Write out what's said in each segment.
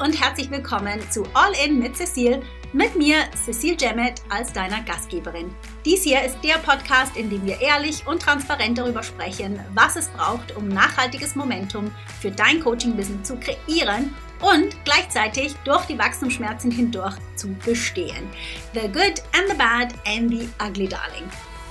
und herzlich willkommen zu All In mit Cecile. Mit mir, Cecile Jemmet, als deiner Gastgeberin. Dies hier ist der Podcast, in dem wir ehrlich und transparent darüber sprechen, was es braucht, um nachhaltiges Momentum für dein Coaching-Business zu kreieren und gleichzeitig durch die Wachstumsschmerzen hindurch zu bestehen. The good and the bad and the ugly darling.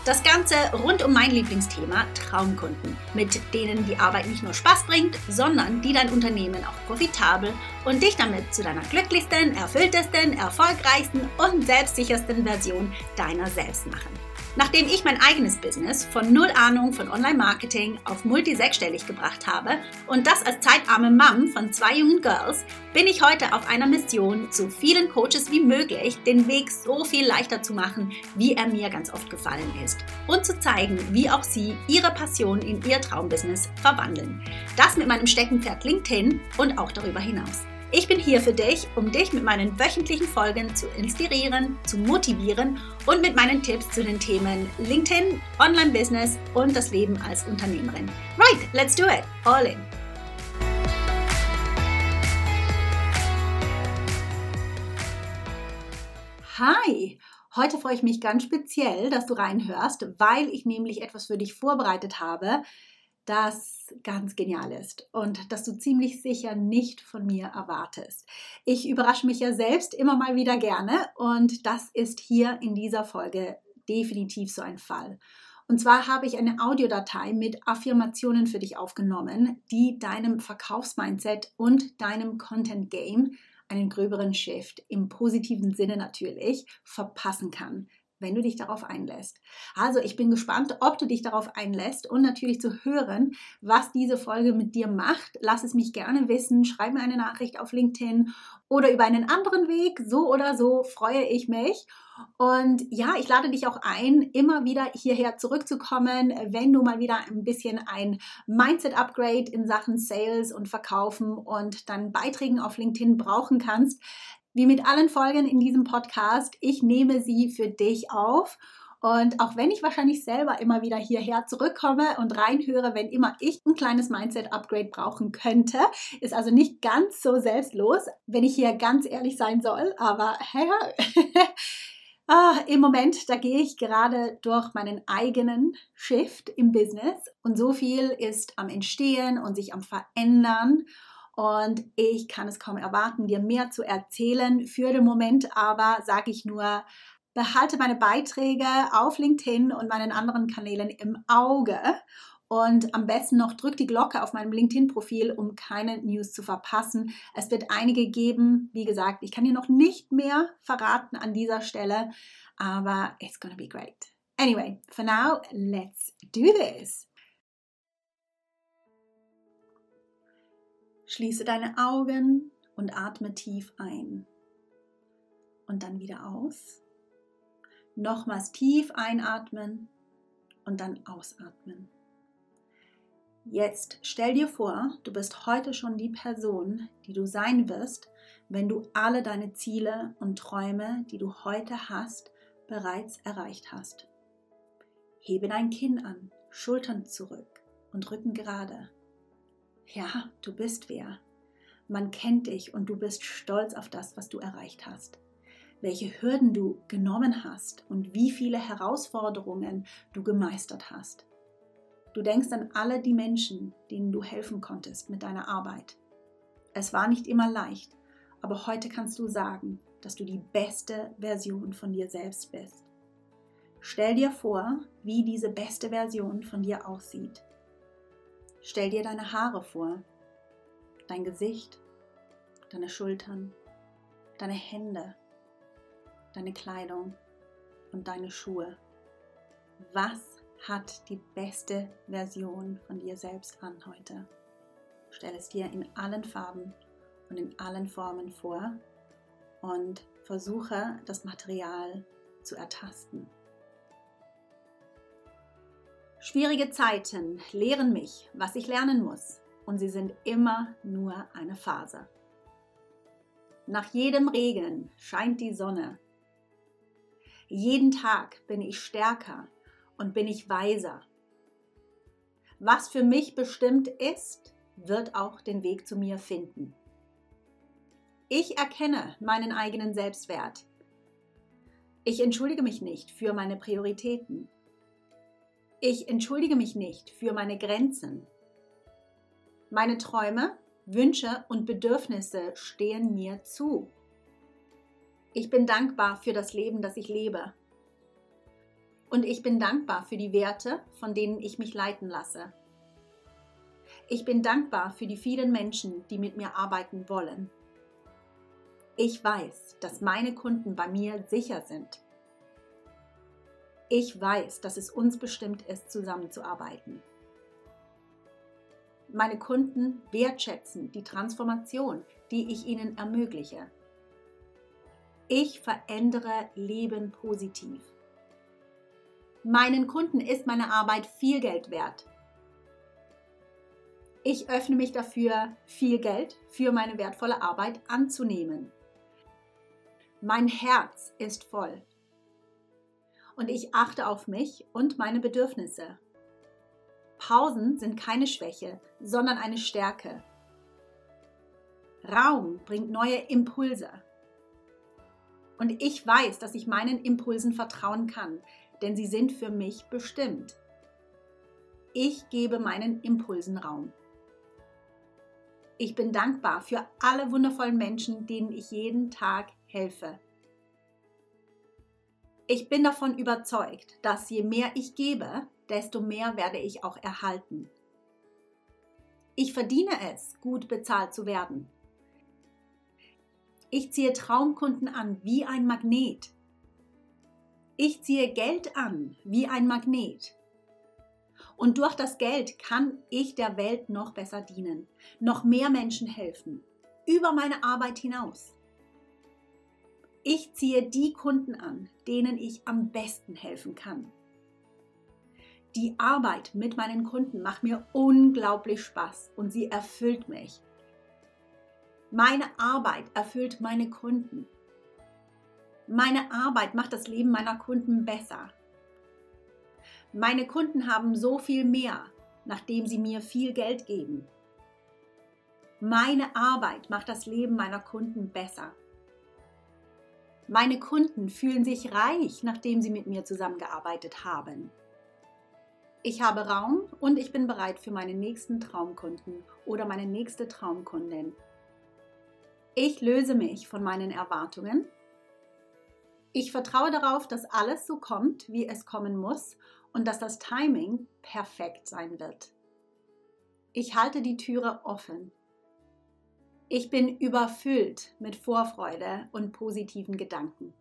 Das Ganze rund um mein Lieblingsthema Traumkunden, mit denen die Arbeit nicht nur Spaß bringt, sondern die dein Unternehmen auch profitabel und dich damit zu deiner glücklichsten, erfülltesten, erfolgreichsten und selbstsichersten Version deiner selbst machen. Nachdem ich mein eigenes Business von null Ahnung von Online-Marketing auf multi-sechsstellig gebracht habe und das als zeitarme Mom von zwei jungen Girls, bin ich heute auf einer Mission, so vielen Coaches wie möglich den Weg so viel leichter zu machen, wie er mir ganz oft gefallen ist. Und zu zeigen, wie auch sie ihre Passion in ihr Traumbusiness verwandeln. Das mit meinem Steckenpferd LinkedIn und auch darüber hinaus. Ich bin hier für dich, um dich mit meinen wöchentlichen Folgen zu inspirieren, zu motivieren und mit meinen Tipps zu den Themen LinkedIn, Online-Business und das Leben als Unternehmerin. Right, let's do it. All in. Hi! Heute freue ich mich ganz speziell, dass du reinhörst, weil ich nämlich etwas für dich vorbereitet habe, das ganz genial ist und das du ziemlich sicher nicht von mir erwartest. Ich überrasche mich ja selbst immer mal wieder gerne und das ist hier in dieser Folge definitiv so ein Fall. Und zwar habe ich eine Audiodatei mit Affirmationen für dich aufgenommen, die deinem Verkaufsmindset und deinem Content Game einen gröberen Shift im positiven Sinne natürlich verpassen kann wenn du dich darauf einlässt. Also ich bin gespannt, ob du dich darauf einlässt und natürlich zu hören, was diese Folge mit dir macht. Lass es mich gerne wissen. Schreib mir eine Nachricht auf LinkedIn oder über einen anderen Weg. So oder so freue ich mich. Und ja, ich lade dich auch ein, immer wieder hierher zurückzukommen, wenn du mal wieder ein bisschen ein Mindset-Upgrade in Sachen Sales und Verkaufen und dann Beiträgen auf LinkedIn brauchen kannst. Wie mit allen Folgen in diesem Podcast, ich nehme sie für dich auf. Und auch wenn ich wahrscheinlich selber immer wieder hierher zurückkomme und reinhöre, wenn immer ich ein kleines Mindset-Upgrade brauchen könnte, ist also nicht ganz so selbstlos, wenn ich hier ganz ehrlich sein soll. Aber ja, ah, im Moment, da gehe ich gerade durch meinen eigenen Shift im Business und so viel ist am Entstehen und sich am Verändern. Und ich kann es kaum erwarten, dir mehr zu erzählen. Für den Moment aber sage ich nur, behalte meine Beiträge auf LinkedIn und meinen anderen Kanälen im Auge. Und am besten noch drück die Glocke auf meinem LinkedIn-Profil, um keine News zu verpassen. Es wird einige geben. Wie gesagt, ich kann dir noch nicht mehr verraten an dieser Stelle, aber it's gonna be great. Anyway, for now, let's do this. Schließe deine Augen und atme tief ein. Und dann wieder aus. Nochmals tief einatmen und dann ausatmen. Jetzt stell dir vor, du bist heute schon die Person, die du sein wirst, wenn du alle deine Ziele und Träume, die du heute hast, bereits erreicht hast. Hebe dein Kinn an, Schultern zurück und Rücken gerade. Ja, du bist wer. Man kennt dich und du bist stolz auf das, was du erreicht hast. Welche Hürden du genommen hast und wie viele Herausforderungen du gemeistert hast. Du denkst an alle die Menschen, denen du helfen konntest mit deiner Arbeit. Es war nicht immer leicht, aber heute kannst du sagen, dass du die beste Version von dir selbst bist. Stell dir vor, wie diese beste Version von dir aussieht. Stell dir deine Haare vor, dein Gesicht, deine Schultern, deine Hände, deine Kleidung und deine Schuhe. Was hat die beste Version von dir selbst an heute? Stell es dir in allen Farben und in allen Formen vor und versuche das Material zu ertasten. Schwierige Zeiten lehren mich, was ich lernen muss, und sie sind immer nur eine Phase. Nach jedem Regen scheint die Sonne. Jeden Tag bin ich stärker und bin ich weiser. Was für mich bestimmt ist, wird auch den Weg zu mir finden. Ich erkenne meinen eigenen Selbstwert. Ich entschuldige mich nicht für meine Prioritäten. Ich entschuldige mich nicht für meine Grenzen. Meine Träume, Wünsche und Bedürfnisse stehen mir zu. Ich bin dankbar für das Leben, das ich lebe. Und ich bin dankbar für die Werte, von denen ich mich leiten lasse. Ich bin dankbar für die vielen Menschen, die mit mir arbeiten wollen. Ich weiß, dass meine Kunden bei mir sicher sind. Ich weiß, dass es uns bestimmt ist, zusammenzuarbeiten. Meine Kunden wertschätzen die Transformation, die ich ihnen ermögliche. Ich verändere Leben positiv. Meinen Kunden ist meine Arbeit viel Geld wert. Ich öffne mich dafür, viel Geld für meine wertvolle Arbeit anzunehmen. Mein Herz ist voll. Und ich achte auf mich und meine Bedürfnisse. Pausen sind keine Schwäche, sondern eine Stärke. Raum bringt neue Impulse. Und ich weiß, dass ich meinen Impulsen vertrauen kann, denn sie sind für mich bestimmt. Ich gebe meinen Impulsen Raum. Ich bin dankbar für alle wundervollen Menschen, denen ich jeden Tag helfe. Ich bin davon überzeugt, dass je mehr ich gebe, desto mehr werde ich auch erhalten. Ich verdiene es, gut bezahlt zu werden. Ich ziehe Traumkunden an wie ein Magnet. Ich ziehe Geld an wie ein Magnet. Und durch das Geld kann ich der Welt noch besser dienen, noch mehr Menschen helfen, über meine Arbeit hinaus. Ich ziehe die Kunden an, denen ich am besten helfen kann. Die Arbeit mit meinen Kunden macht mir unglaublich Spaß und sie erfüllt mich. Meine Arbeit erfüllt meine Kunden. Meine Arbeit macht das Leben meiner Kunden besser. Meine Kunden haben so viel mehr, nachdem sie mir viel Geld geben. Meine Arbeit macht das Leben meiner Kunden besser. Meine Kunden fühlen sich reich, nachdem sie mit mir zusammengearbeitet haben. Ich habe Raum und ich bin bereit für meinen nächsten Traumkunden oder meine nächste Traumkundin. Ich löse mich von meinen Erwartungen. Ich vertraue darauf, dass alles so kommt, wie es kommen muss und dass das Timing perfekt sein wird. Ich halte die Türe offen. Ich bin überfüllt mit Vorfreude und positiven Gedanken.